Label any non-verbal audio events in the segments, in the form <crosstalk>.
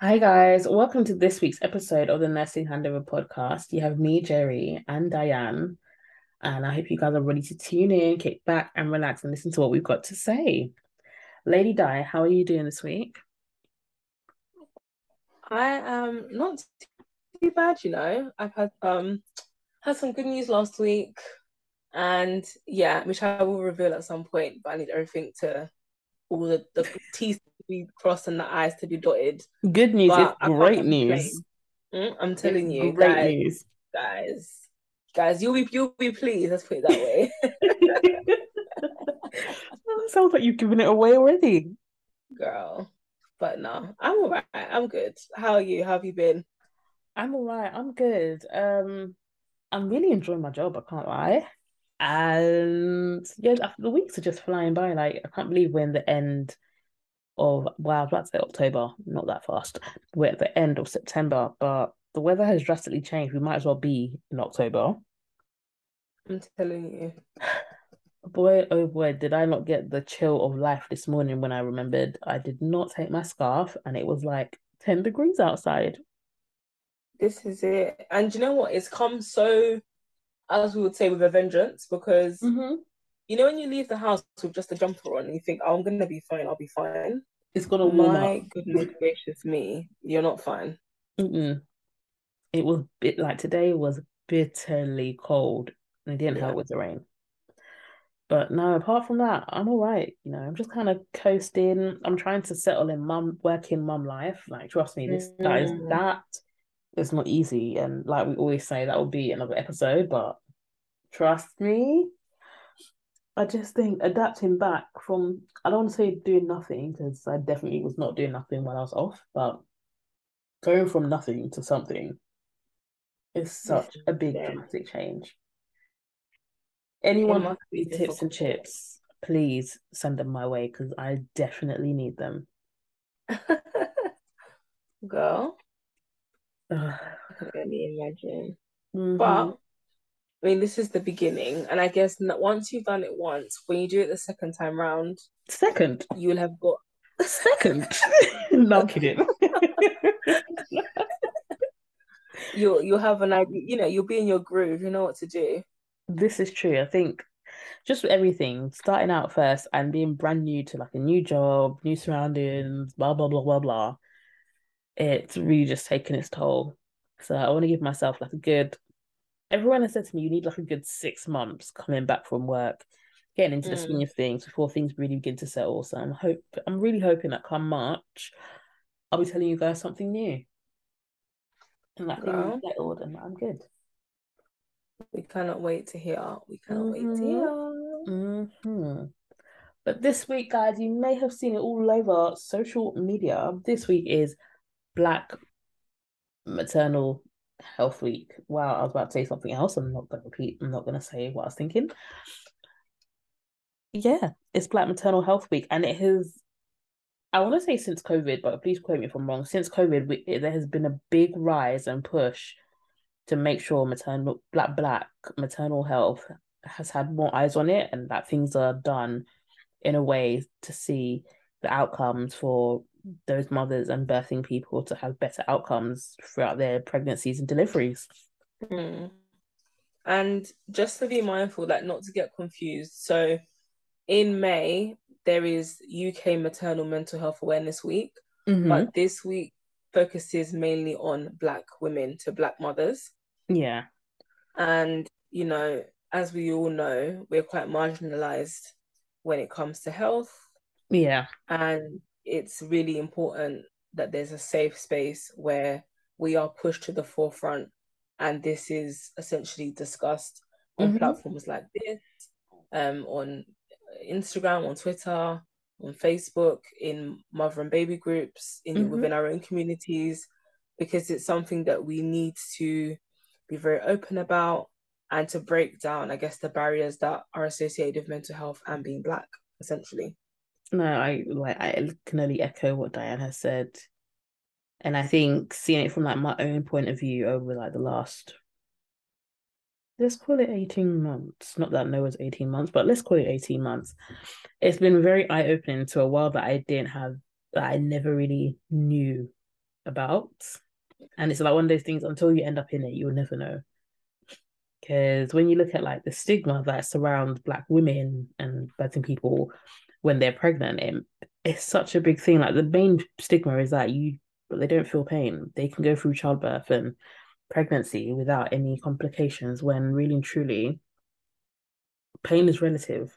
Hi guys, welcome to this week's episode of the Nursing Handover podcast. You have me, Gerry, and Dianne, and I hope you guys are ready to tune in, kick back, and relax and listen to what we've got to say. Lady Di, how are you doing this week? I am not too bad, you know. I've had um had some good news last week, and yeah, which I will reveal at some point. But I need everything to all the the <laughs> T's be crossed and the I's to be dotted. Good news, But it's great news. Mm, I'm telling you, Great guys, news. guys, guys, you'll be you'll be pleased. Let's put it that way, <laughs> <laughs> Sounds like you've given it away already. girl. But no, I'm alright. I'm good. How are you? How have you been? I'm all right. I'm good. Um, I'm really enjoying my job. I can't lie. And yeah, the weeks are just flying by. Like I can't believe we're in the end of well, I was about to say October, not that fast. We're at the end of September, but the weather has drastically changed. We might as well be in October. I'm telling you. Boy, oh boy, did I not get the chill of life this morning when I remembered I did not take my scarf and it was like 10 degrees outside. This is it. And you know what? It's come so, as we would say, with a vengeance because Mm-hmm. you know when you leave the house with just a jumper on and you think, oh, I'm gonna be fine, I'll be fine. It's gonna warm My up. goodness gracious me, you're not fine. Mm-mm. It was bit like today was bitterly cold and it didn't Yeah. help with the rain. But no, apart from that, I'm all right. You know, I'm just kind of coasting. I'm trying to settle in mum working mum life. Like, trust me, this that is Mm. that is not easy. And like we always say, that will be another episode, but trust me, I just think adapting back from I don't want to say doing nothing because I definitely was not doing nothing when I was off, but going from nothing to something is such a big Yeah. dramatic change. Anyone with tips and difficult. chips, please send them my way because I definitely need them. <laughs> Girl, I can only imagine. Mhm. But I mean, this is the beginning, and I guess once you've done it once, when you do it the second time round, Second, you'll have got second. <laughs> no, I'm kidding. <laughs> you'll you'll have an idea. You know, you'll be in your groove. You know what to do. This is true. I think just with everything, starting out first and being brand new to like a new job, new surroundings, blah blah blah blah blah. It's really just taking its toll. So I want to give myself like a good. Everyone has said to me, you need like a good six months coming back from work, getting into the Mm. swing of things before things really begin to settle. So I'm hope I'm really hoping that come March, I'll be telling you guys something new. And that things settled and I'm good. We cannot wait to hear. We cannot wait to Mhm. hear. hmm But this week, guys, you may have seen it all over social media. This week is Black Maternal Health Week. Wow, I was about to say something else. I'm not going to repeat. I'm not going to say what I was thinking. Yeah, it's Black Maternal Health Week, and it has. I want to say since COVID, but please quote me if I'm wrong. Since COVID, we, it, there has been a big rise and push to make sure maternal black black maternal health has had more eyes on it, and that things are done in a way to see the outcomes for those mothers and birthing people to have better outcomes throughout their pregnancies and deliveries. Mm. And just to be mindful, like not to get confused. So in May, there is UK Maternal Mental Health Awareness Week, Mhm. but this week focuses mainly on Black women to Black mothers. Yeah. And, you know, as we all know, we're quite marginalized when it comes to health. Yeah. And it's really important that there's a safe space where we are pushed to the forefront. And this is essentially discussed on Mhm. platforms like this, um, on Instagram, on Twitter, on Facebook, in mother and baby groups, in Mhm. within our own communities, because it's something that we need to be very open about and to break down, I guess, the barriers that are associated with mental health and being black, essentially. No, I like I can only echo what Dianne has said. And I think seeing it from like my own point of view over like the last let's call it 18 months. Not that no was 18 months, but let's call it 18 months. It's been very eye-opening to a world that I didn't have that I never really knew about. And it's like one of those things until you end up in it, you'll never know. Because when you look at like the stigma that surrounds black women and birthing people when they're pregnant, it, it's such a big thing. Like the main stigma is that you but they don't feel pain. They can go through childbirth and pregnancy without any complications when really and truly pain is relative.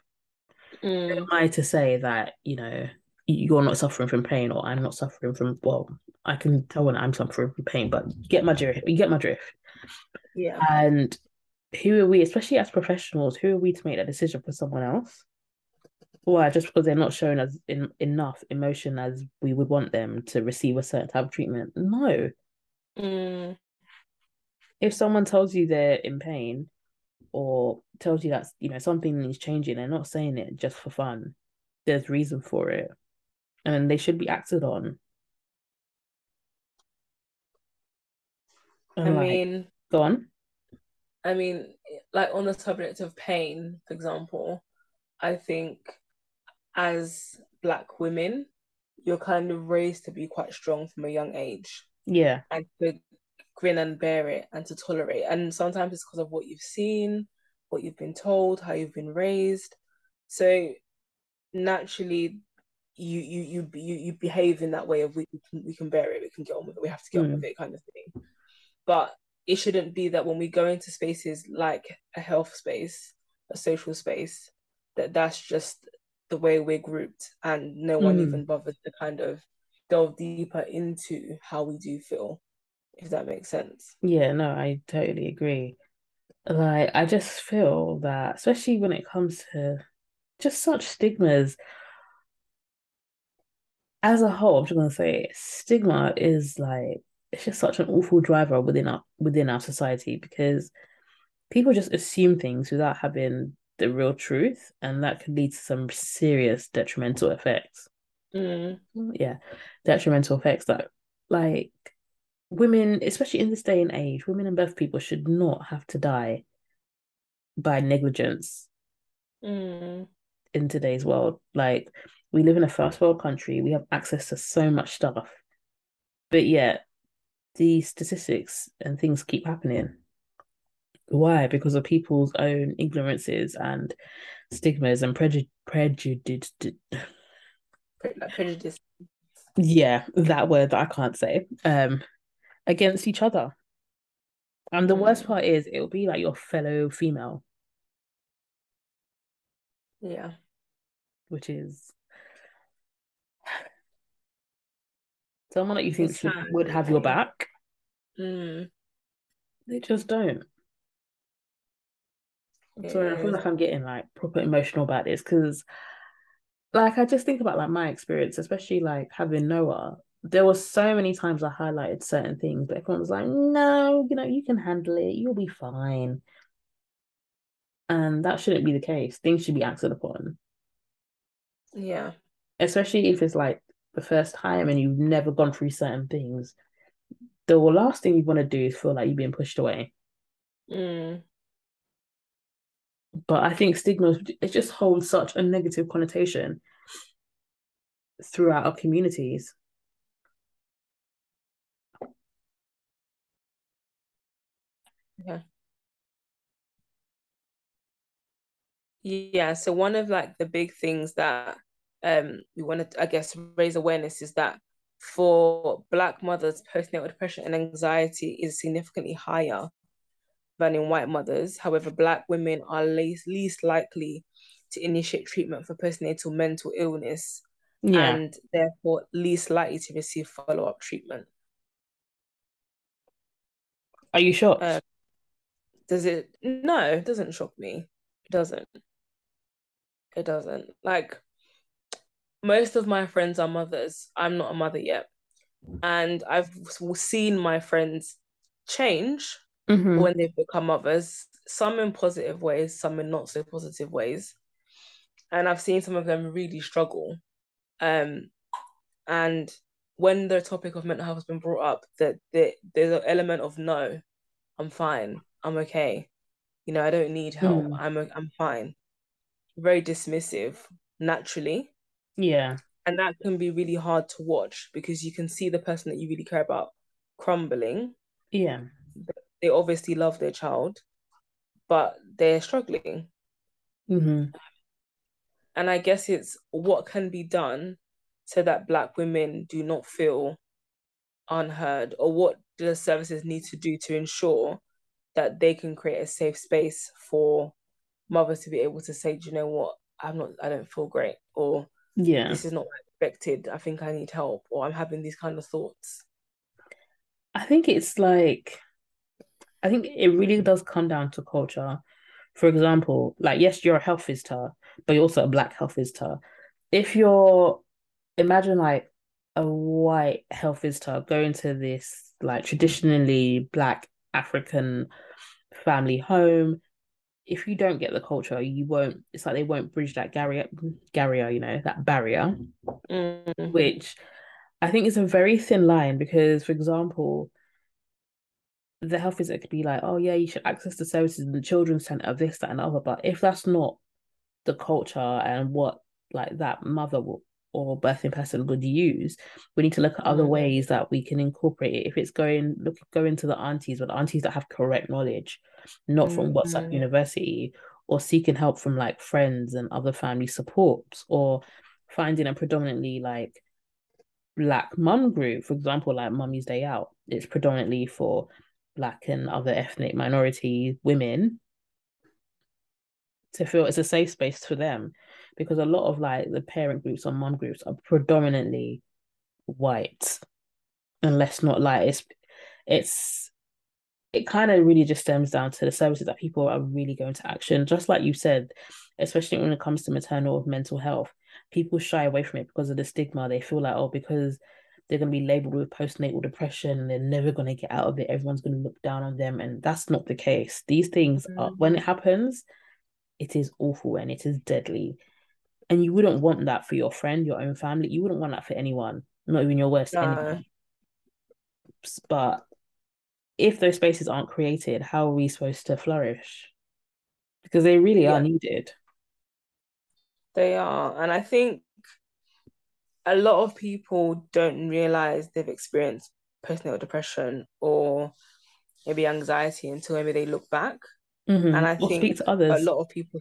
Mm. Who am I to say that, you know, you're not suffering from pain or I'm not suffering from well, I can tell when I'm suffering from pain, but you get my drift you get my drift. Yeah. And who are we, especially as professionals, who are we to make that decision for someone else? Why? Just because they're not showing us in, enough emotion as we would want them to receive a certain type of treatment. No. Mm. If someone tells you they're in pain or tells you that you know something is changing, they're not saying it just for fun. There's reason for it. And they should be acted on. I like, mean, go on. I mean, like on the subject of pain, for example, I think as black women, you're kind of raised to be quite strong from a young age Yeah. and to grin and bear it and to tolerate. And sometimes it's because of what you've seen, what you've been told, how you've been raised. So naturally, you you you you, you behave in that way of we, we can we can bear it, we can get on with it, we have to get on Mm. with it, kind of thing. But it shouldn't be that when we go into spaces like a health space, a social space, that that's just the way we're grouped, and no one Mm. even bothers to kind of delve deeper into how we do feel, if that makes sense. Yeah, no, I totally agree. Like, I just feel that, especially when it comes to just such stigmas, as a whole, I'm just gonna say stigma is like it's just such an awful driver within our within our society because people just assume things without having the real truth, and that could lead to some serious detrimental effects. Mm. Yeah, detrimental effects that like women, especially in this day and age, women and birth people should not have to die by negligence Mm. in today's world. Like we live in a first world country, we have access to so much stuff, but yet these statistics and things keep happening. Why? Because of people's own ignorances and stigmas and prejudice. Prejudice. Prejudice. Yeah, that word that I can't say. Um, against each other. And the worst Mm. part is, it'll be like your fellow female, Yeah. which is someone that you think would have your back. Mm. They just don't. Sorry, I feel like I'm getting like proper emotional about this because, like, I just think about like my experience, especially like having Noah. There were so many times I highlighted certain things, but everyone was like, "No, you know, you can handle it. You'll be fine." And that shouldn't be the case. Things should be acted upon, Yeah. especially if it's like the first time and you've never gone through certain things. The last thing you want to do is feel like you're being pushed away. Mm. But I think stigma it just holds such a negative connotation throughout our communities. Yeah, Yeah. so one of like the big things that um we want to, I guess, raise awareness is that for Black mothers, postnatal depression and anxiety is significantly higher than in white mothers. However, Black women are least least likely to initiate treatment for postnatal mental illness Yeah. and therefore least likely to receive follow-up treatment. Are you shocked? Uh, Does it? No, it doesn't shock me. It doesn't. It doesn't. Like most of my friends are mothers. I'm not a mother yet. And I've seen my friends change Mhm. when they've become mothers, some in positive ways, some in not so positive ways. And I've seen some of them really struggle. Um, and when the topic of mental health has been brought up, that that there's an element of no, I'm fine, I'm okay. You know, I don't need help. Mm. I'm I'm fine. Very dismissive, naturally. Yeah. And that can be really hard to watch because you can see the person that you really care about crumbling. Yeah. They obviously love their child, but they're struggling. Mm-hmm. And I guess it's what can be done so that Black women do not feel unheard, or what the services need to do to ensure that they can create a safe space for mothers to be able to say, do you know what, I'm not, I don't feel great, or yeah, this is not expected. I think I need help, or I'm having these kind of thoughts. I think it's like, I think it really does come down to culture. For example, like yes, you're a health visitor, but you're also a black health visitor. If you're, imagine like a white health visitor going to this like traditionally black African family home. If you don't get the culture, you won't. It's like they won't bridge that barrier, barrier, you know, that barrier, mm-hmm. which I think is a very thin line because, for example, the health visitor could be like, "Oh yeah, you should access the services in the children's center, this, that, and other." But if that's not the culture and what like that mother will, or birthing person would use, we need to look at other mm. ways that we can incorporate it. If it's going look going to the aunties, but aunties that have correct knowledge, not mm. from WhatsApp mm. University, or seeking help from like friends and other family supports, or finding a predominantly like black mum group, for example, like Mummy's Day Out. It's predominantly for black and other ethnic minority women to feel it's a safe space for them. Because a lot of like the parent groups or mom groups are predominantly white. And let's not lie it's it's it kind of really just stems down to the services that people are really going to action. Just like you said especially when it comes to maternal mental health people shy away from it because of the stigma. They feel like oh because they're going to be labeled with postnatal depression and they're never going to get out of it everyone's going to look down on them and that's not the case these things mm-hmm. are when it happens it is awful and it is deadly and you wouldn't want that for your friend, your own family. You wouldn't want that for anyone, not even your worst no. enemy. But if those spaces aren't created, how are we supposed to flourish? Because they really yeah. are needed. They are. And I think a lot of people don't realize they've experienced postnatal depression or maybe anxiety until maybe they look back. Mm-hmm. And I or think a lot of people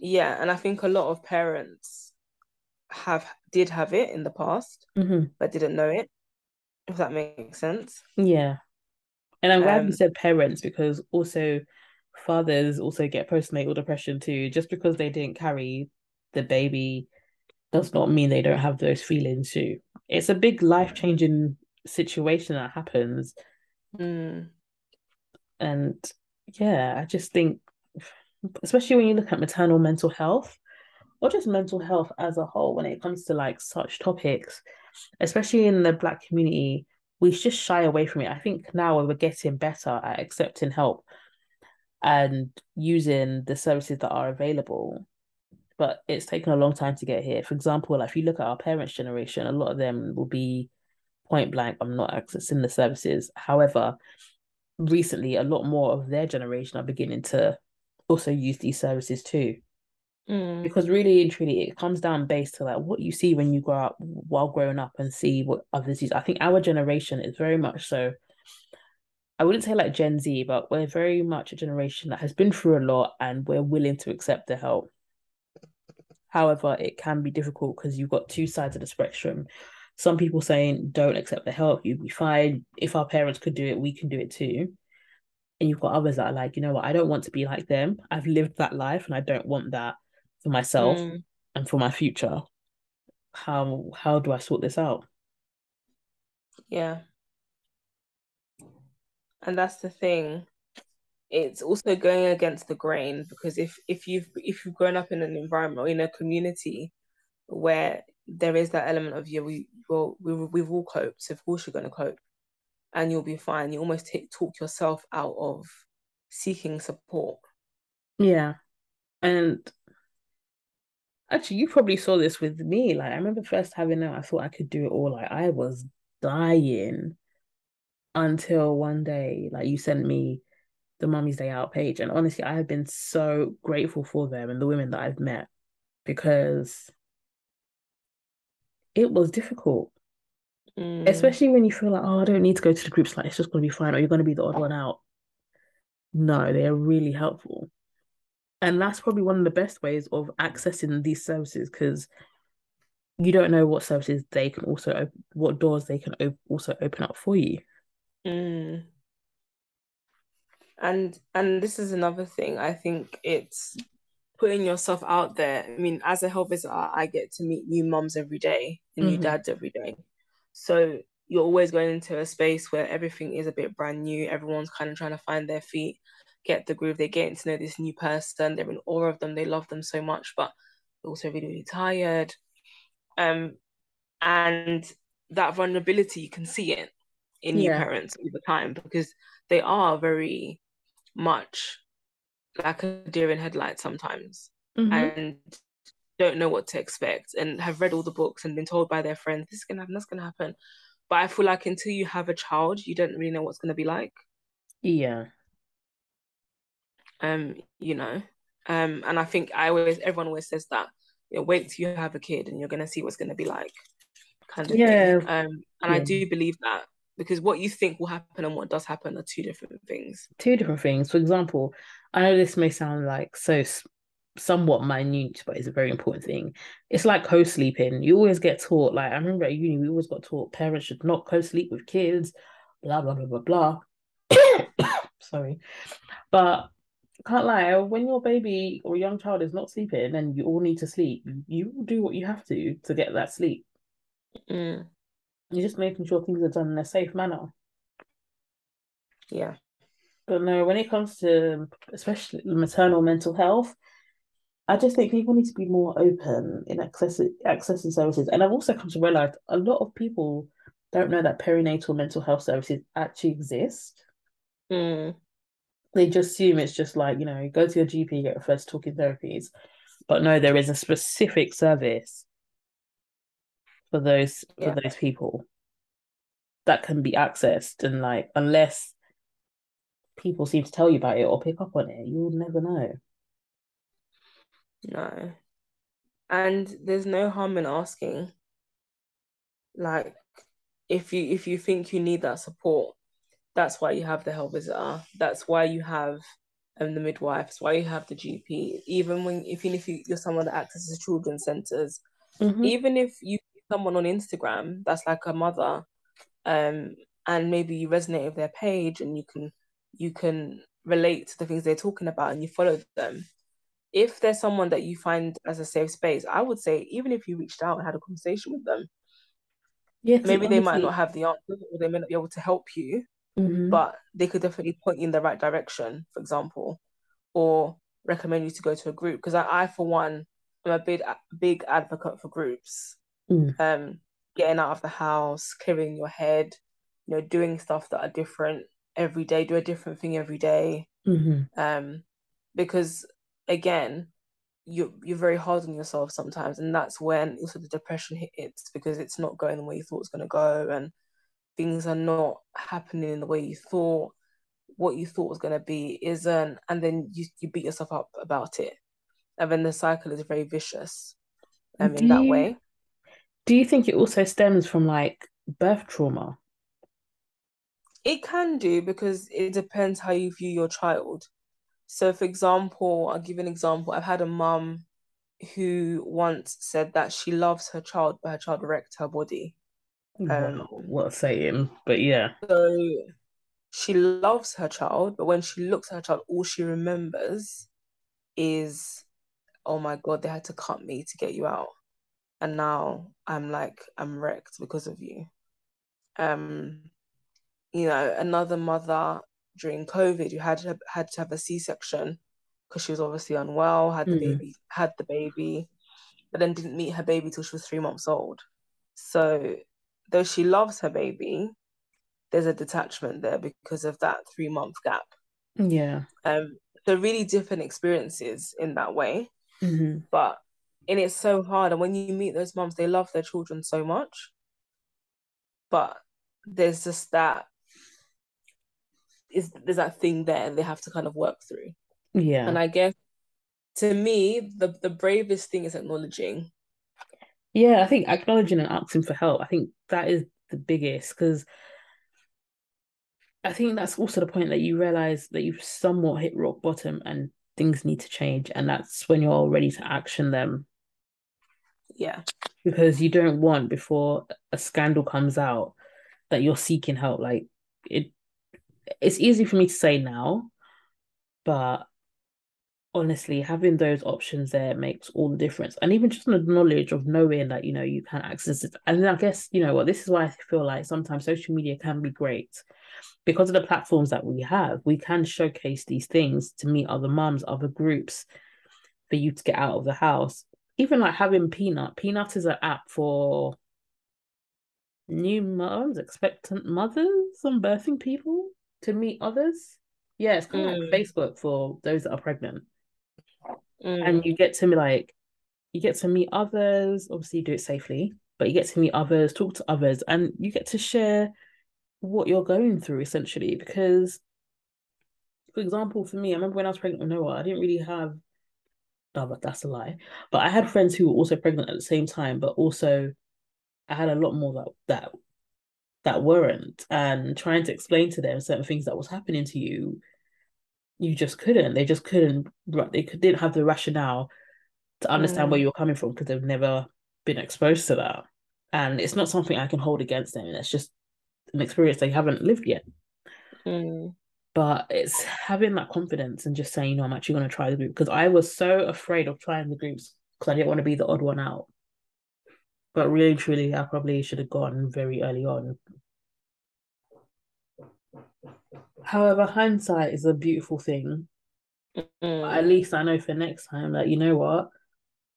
yeah, and I think a lot of parents have did have it in the past, mm-hmm. but didn't know it. If that makes sense. Yeah, and I'm glad um, you said parents because also fathers also get postnatal depression too. Just because they didn't carry the baby does not mean they don't have those feelings too. It's a big life changing situation that happens. Mm. And yeah, I just think especially when you look at maternal mental health or just mental health as a whole when it comes to like such topics especially in the black community we just shy away from it i think now we're getting better at accepting help and using the services that are available but it's taken a long time to get here for example like if you look at our parents generation a lot of them will be point blank i'm not accessing the services however recently a lot more of their generation are beginning to also use these services too. Mm. Because really and truly, it comes down based to like what you see when you grow up while growing up and see what others use. I think our generation is very much so. I wouldn't say like Gen Z, but we're very much a generation that has been through a lot and we're willing to accept the help. However, it can be difficult because you've got two sides of the spectrum. Some people saying don't accept the help, you'd be fine. If our parents could do it, we can do it too and you've got others that are like, you know what, I don't want to be like them. I've lived that life and I don't want that for myself mm. and for my future. How how do I sort this out? Yeah. And that's the thing. It's also going against the grain because if if you've if you've grown up in an environment or in a community where there is that element of yeah we well we we've all coped, so of course you're going to cope and you'll be fine. You almost take, talk yourself out of seeking support. Yeah. And actually, you probably saw this with me. Like, I remember first having it, I thought I could do it all. Like, I was dying until one day, like, you sent me the Mummy's Day Out page. And honestly, I have been so grateful for them and the women that I've met because it was difficult. Mm. Especially when you feel like, oh, I don't need to go to the groups, like it's just gonna be fine, or you're gonna be the odd one out. No, they are really helpful. And that's probably one of the best ways of accessing these services because you don't know what services they can also op- what doors they can op- also open up for you. Mm. And and this is another thing. I think it's putting yourself out there. I mean, as a health visitor, I get to meet new moms every day and new Mhm. dads every day. So you're always going into a space where everything is a bit brand new. Everyone's kind of trying to find their feet, get the groove. They're getting to know this new person. They're in awe of them. They love them so much, but they're also really, really tired. Um, and that vulnerability, you can see it in new Yeah. parents over time because they are very much like a deer in headlights sometimes Mhm. and don't know what to expect and have read all the books and been told by their friends this is gonna happen, that's gonna happen. But I feel like until you have a child, you don't really know what's gonna be like. Yeah. Um, you know. Um, and I think I always everyone always says that, you know, wait till you have a kid and you're gonna see what's gonna be like, kind of Yeah. thing. Um, and I do believe that because what you think will happen and what does happen are two different things. Two different things. For example, I know this may sound like so somewhat minute, but it's a very important thing. It's like co-sleeping. You always get taught, like I remember at uni, we always got taught parents should not co-sleep with kids, blah blah blah blah blah. <coughs> Sorry. But can't lie, when your baby or young child is not sleeping and you all need to sleep, you will do what you have to to get that sleep. Mm, You're just making sure things are done in a safe manner. yeah. But no, when it comes to especially maternal mental health, I just think people need to be more open in access accessing services. And I've also come to realize a lot of people don't know that perinatal mental health services actually exist. Mm, They just assume it's just like, you know, go to your GP, get referred to talking therapies. But no, there is a specific service for those for those people that can be accessed and like unless people seem to tell you about it or pick up on it, you'll never know. no. And there's no harm in asking. Like, if you if you think you need that support, that's why you have the health visitor. That's why you have um, the midwife. That's why you have the GP. Even when even if you, you're someone that accesses children's centers, Mhm. even if you someone on Instagram that's like a mother, um, and maybe you resonate with their page and you can you can relate to the things they're talking about and you follow them. If there's someone that you find as a safe space, I would say even if you reached out and had a conversation with them, 'cause maybe they might not have the answer or they may not be able to help you, Mhm. but they could definitely point you in the right direction, for example, or recommend you to go to a group. Because I, I, for one, am a big big advocate for groups. Mm. Um, getting out of the house, clearing your head, you know, doing stuff that are different every day, do a different thing every day. Mhm. Um, because again, you you're very hard on yourself sometimes, and that's when also the depression hits because it's not going the way you thought it was going to go, and things are not happening in the way you thought. What you thought was going to be isn't, and then you you beat yourself up about it, and then the cycle is very vicious. Um, in that you- way, Do you think it also stems from like birth trauma? it can do because it depends how you view your child. So, for example, I'll give an example. I've had a mum who once said that she loves her child, but her child wrecked her body. Um, what a saying. But yeah. So she loves her child, but when she looks at her child, all she remembers is, oh my God, they had to cut me to get you out. And now I'm like, I'm wrecked because of you. Um, you know, another mother during COVID who had had to have a C-section because she was obviously unwell, had the Mm. baby, had the baby, but then didn't meet her baby till she was three months old. So though she loves her baby, there's a detachment there because of that three month gap. Yeah. Um, so really different experiences in that way, hmm but and it's so hard. And when you meet those moms, they love their children so much, but there's just that is there's that thing there they have to kind of work through. Yeah. And I guess to me, the the bravest thing is acknowledging Yeah, I think acknowledging and asking for help, I think that is the biggest because I think that's also the point that you realize that you've somewhat hit rock bottom and things need to change. And that's when you're ready to action them. Yeah. Because you don't want before a scandal comes out that you're seeking help. Like it it's easy for me to say now, but honestly, having those options there makes all the difference. And even just the knowledge of knowing that, you know, you can access it. And I guess, you know what, this is why I feel like sometimes social media can be great. Because of the platforms that we have, we can showcase these things to meet other mums, other groups, for you to get out of the house. Even like having Peanut. Peanut is an app for new moms, expectant mothers, and birthing people to meet others. Yeah, it's kind of mm. like Facebook for those that are pregnant mm. and you get to like you get to meet others obviously you do it safely but you get to meet others talk to others and you get to share what you're going through essentially because for example for me i remember when i was pregnant with noah i didn't really have no but that's a lie but i had friends who were also pregnant at the same time but also i had a lot more that that that weren't and trying to explain to them certain things that was happening to you you just couldn't. They just couldn't. They didn't have the rationale to understand mm. where you're coming from because they've never been exposed to that, and it's not something I can hold against them. It's just an experience they haven't lived yet. Mm. But it's having that confidence and just saying, "No, I'm actually going to try the group," because I was so afraid of trying the groups because I didn't want to be the odd one out. But really, truly, I probably should have gone very early on However, hindsight is a beautiful thing. Mm. At least I know for next time that you know what,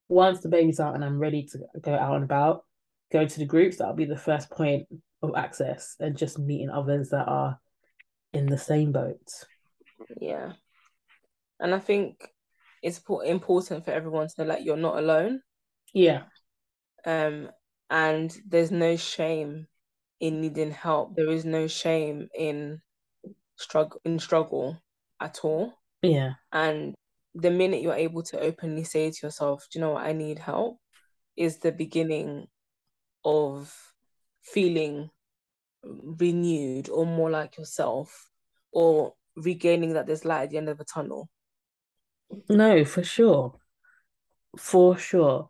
once the baby's out and I'm ready to go out and about, go to the groups, that'll be the first point of access and just meeting others that are in the same boat. Yeah. And I think it's important for everyone to know that you're not alone. Yeah. Um, and there's no shame in needing help. There is no shame in struggle in struggle at all. Yeah. And the minute you're able to openly say to yourself, Do you know what, I need help, is the beginning of feeling renewed or more like yourself or regaining that there's light at the end of the tunnel. No, for sure. For sure.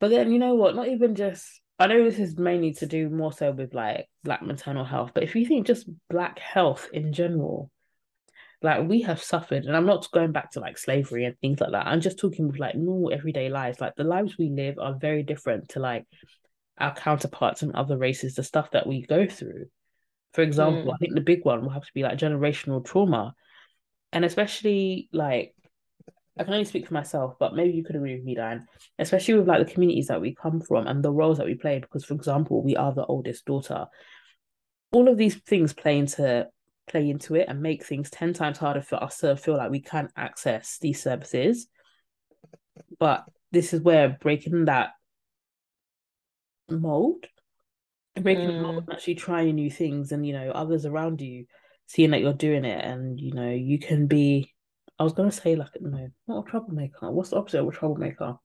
But then you know what? Not even just I know this is mainly to do more so with like black maternal health, but if you think just black health in general, like we have suffered, and I'm not going back to like slavery and things like that. I'm just talking with like normal everyday lives. Like the lives we live are very different to like our counterparts and other races, the stuff that we go through. For example, mm. I think the big one will have to be like generational trauma. And especially like I can only speak for myself, but maybe you could agree with me, Dan, especially with like the communities that we come from and the roles that we play. Because, for example, we are the oldest daughter. All of these things play into play into it and make things ten times harder for us to feel like we can access these services. But this is where breaking that mold, breaking mm. the mold, actually trying new things, and you know others around you seeing that you're doing it, and you know you can be I was gonna say like no, not a troublemaker. What's the opposite of a troublemaker?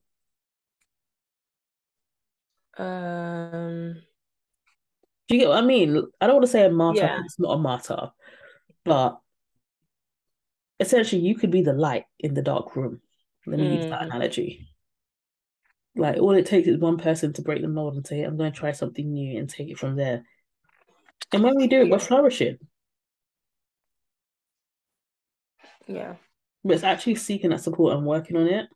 Um, do you get what I mean? I don't want to say a martyr. Yeah. It's not a martyr, but essentially, you could be the light in the dark room. Let me mm. use that mm. analogy. Like all it takes is one person to break the mold and say, "I'm going to try something new" and take it from there. And when we do it, we're flourishing. Yeah but it's actually seeking that support and working on it.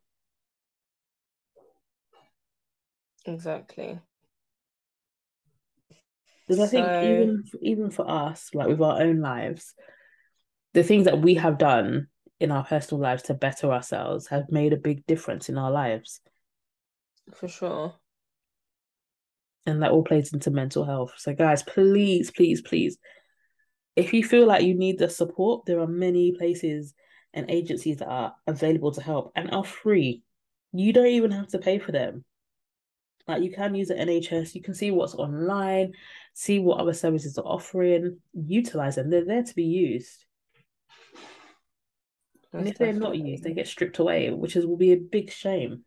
Exactly. Because I think even even for us, like with our own lives, the things that we have done in our personal lives to better ourselves have made a big difference in our lives. For sure. And that all plays into mental health. So guys, please, please, please, if you feel like you need the support, there are many places and agencies that are available to help and are free. You don't even have to pay for them. Like you can use the NHS, you can see what's online, see what other services are offering, utilize them. They're there to be used. That's and if they're not used, they get stripped away, which is will be a big shame.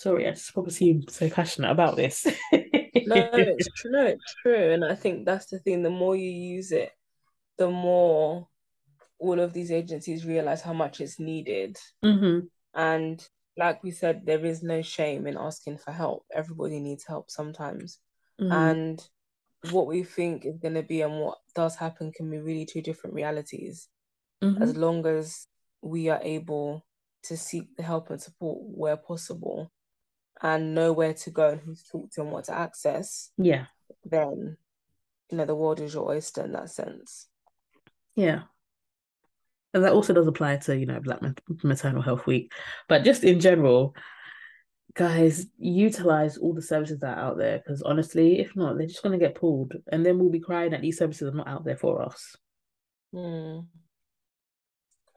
Sorry, I just probably seem so passionate about this. no, <laughs> it's true. No, it's true, and I think that's the thing. The more you use it, the more all of these agencies realize how much it's needed. Mm-hmm. And like we said, there is no shame in asking for help. Everybody needs help sometimes. Mm-hmm. And what we think is going to be and what does happen can be really two different realities. Mm-hmm. As long as we are able to seek the help and support where possible and know where to go and who to talk to and what to access, yeah, then you know the world is your oyster in that sense. Yeah. And that also does apply to, you know, Black Maternal Health Week. But just in general, guys, utilize all the services that are out there because honestly, if not, they're just going to get pulled. And then we'll be crying that these services are not out there for us. Mm.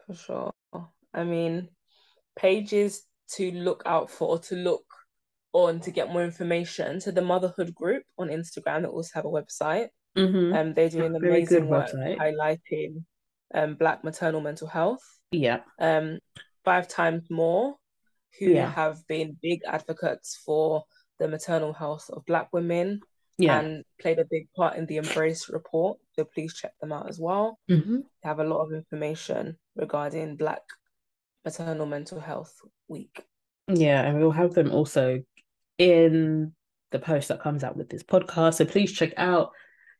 For sure. I mean, pages to look out for, to look on to get more information. to the Motherhood Group on Instagram, they also have a website. Mm-hmm. Um, they're doing Very amazing work website. highlighting um Black maternal mental health. Yeah. Um, five times more, who Yeah. have been big advocates for the maternal health of Black women Yeah. and played a big part in the MBRRACE report. So please check them out as well. Mm-hmm. They have a lot of information regarding Black maternal mental health week. Yeah, and we'll have them also in the post that comes out with this podcast. So please check out,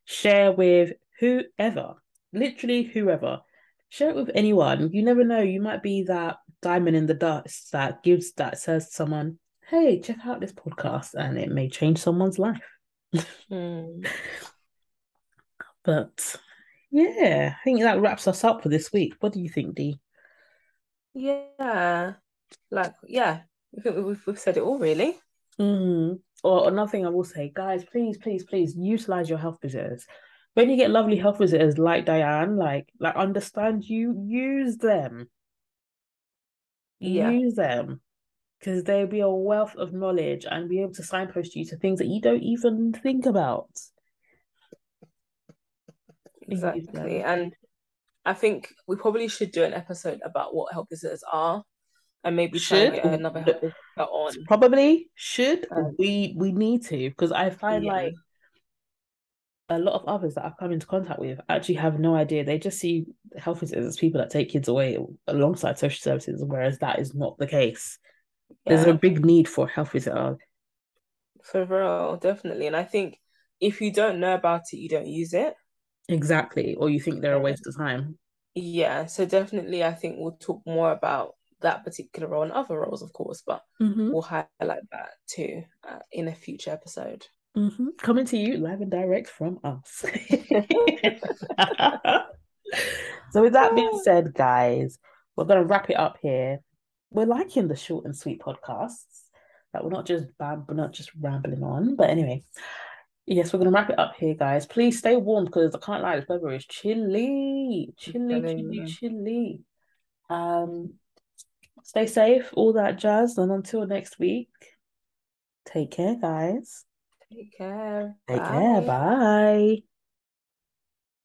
share with whoever, literally whoever. Share it with anyone. You never know. You might be that diamond in the dust that gives that says to someone, "Hey, check out this podcast," and it may change someone's life. Hmm. <laughs> But yeah, I think that wraps us up for this week. What do you think, Dee? Yeah, like yeah, I think we've we've said it all really. Mm. Or another thing I will say, guys, please, please, please utilize your health visitors. When you get lovely health visitors like Dianne, like like understand you, use them. Yeah. Use them. Because they'll be a wealth of knowledge and be able to signpost you to things that you don't even think about. Exactly. And I think we probably should do an episode about what health visitors are and maybe Should. get another on. Probably should. Um, we we need to because I find Yeah. like a lot of others that I've come into contact with actually have no idea. They just see health visitors as people that take kids away alongside social services, whereas that is not the case. There's a big need for health visitor. for real, definitely. And I think if you don't know about it, you don't use it. Exactly. Or you think they're a waste of time. Yeah, so definitely I think we'll talk more about that particular role and other roles, of course, but Mm-hmm. we'll highlight that too uh, in a future episode. Mm-hmm. Coming to you live and direct from us. <laughs> so with that being said, guys, we're gonna wrap it up here. We're liking the short and sweet podcasts. That we're not just bam, we're not just rambling on. But anyway, yes, we're gonna wrap it up here, guys. Please stay warm because I can't lie, this weather is chilly, chilly, chilly, chilly. Um, stay safe, all that jazz, and until next week, take care, guys. Take care. Take care. Bye.